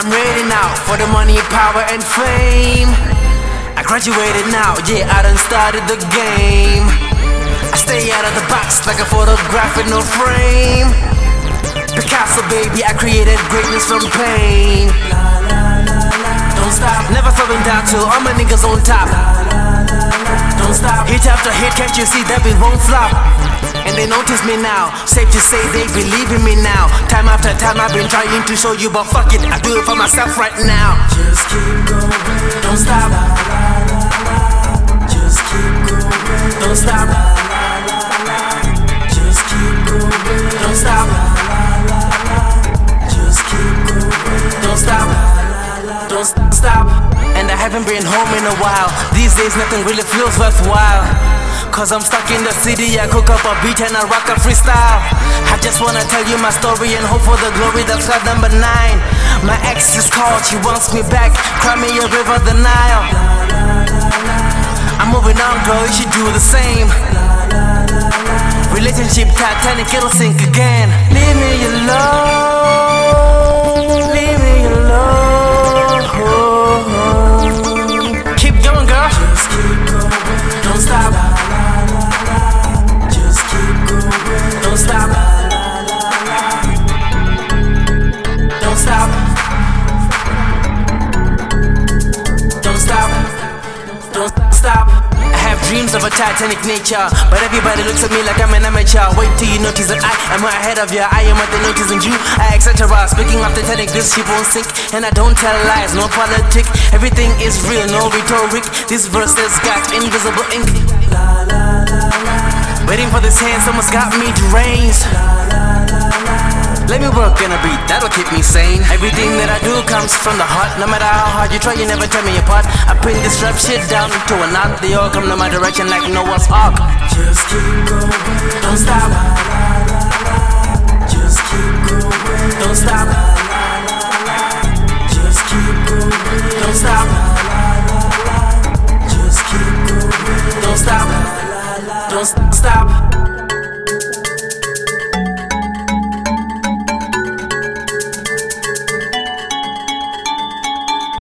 I'm ready now for the money, power, and fame. I graduated now, yeah, I done started the game. I stay out of the box like a photograph with no frame. Picasso, baby, I created greatness from pain. Don't stop, never slowing down till all my niggas on top. Don't stop, hit after hit, can't you see that we won't flop? And they notice me now, safe to say they believe in me now. Time after time I've been trying to show you, but fuck it, I do it for myself right now. Just keep going. Don't stop, Just keep going. don't stop, Just keep going. don't stop, Just keep going. don't stop, don't stop. And I haven't been home in a while. These days nothing really feels worthwhile. Cause I'm stuck in the city, I cook up a beat and I rock a freestyle. I just wanna tell you my story and hope for the glory that's flat number nine. My ex is called, she wants me back. Cry me a river, the Nile. I'm moving on, girl, you should do the same. Relationship Titanic, it'll sink again. Leave me alone. Dreams of a Titanic nature, but everybody looks at me like I'm an amateur. Wait till you notice that I am ahead of you. I am what they notice in you, I etc. Speaking of the Titanic, this ship won't sink, and I don't tell lies, no politic. Everything is real, no rhetoric. This verse has got invisible ink. La, la, la, Waiting for this hand, someone's got me deranged. Let me work in a beat that'll keep me sane. Everything that I do comes from the heart. No matter how hard you try, you never tear me apart. I pin this rap shit down to a knot. They all come to my direction like no what's up Just keep going, don't stop. Just keep going, don't stop. Just keep going, don't stop. Just keep going, don't stop. Don't stop.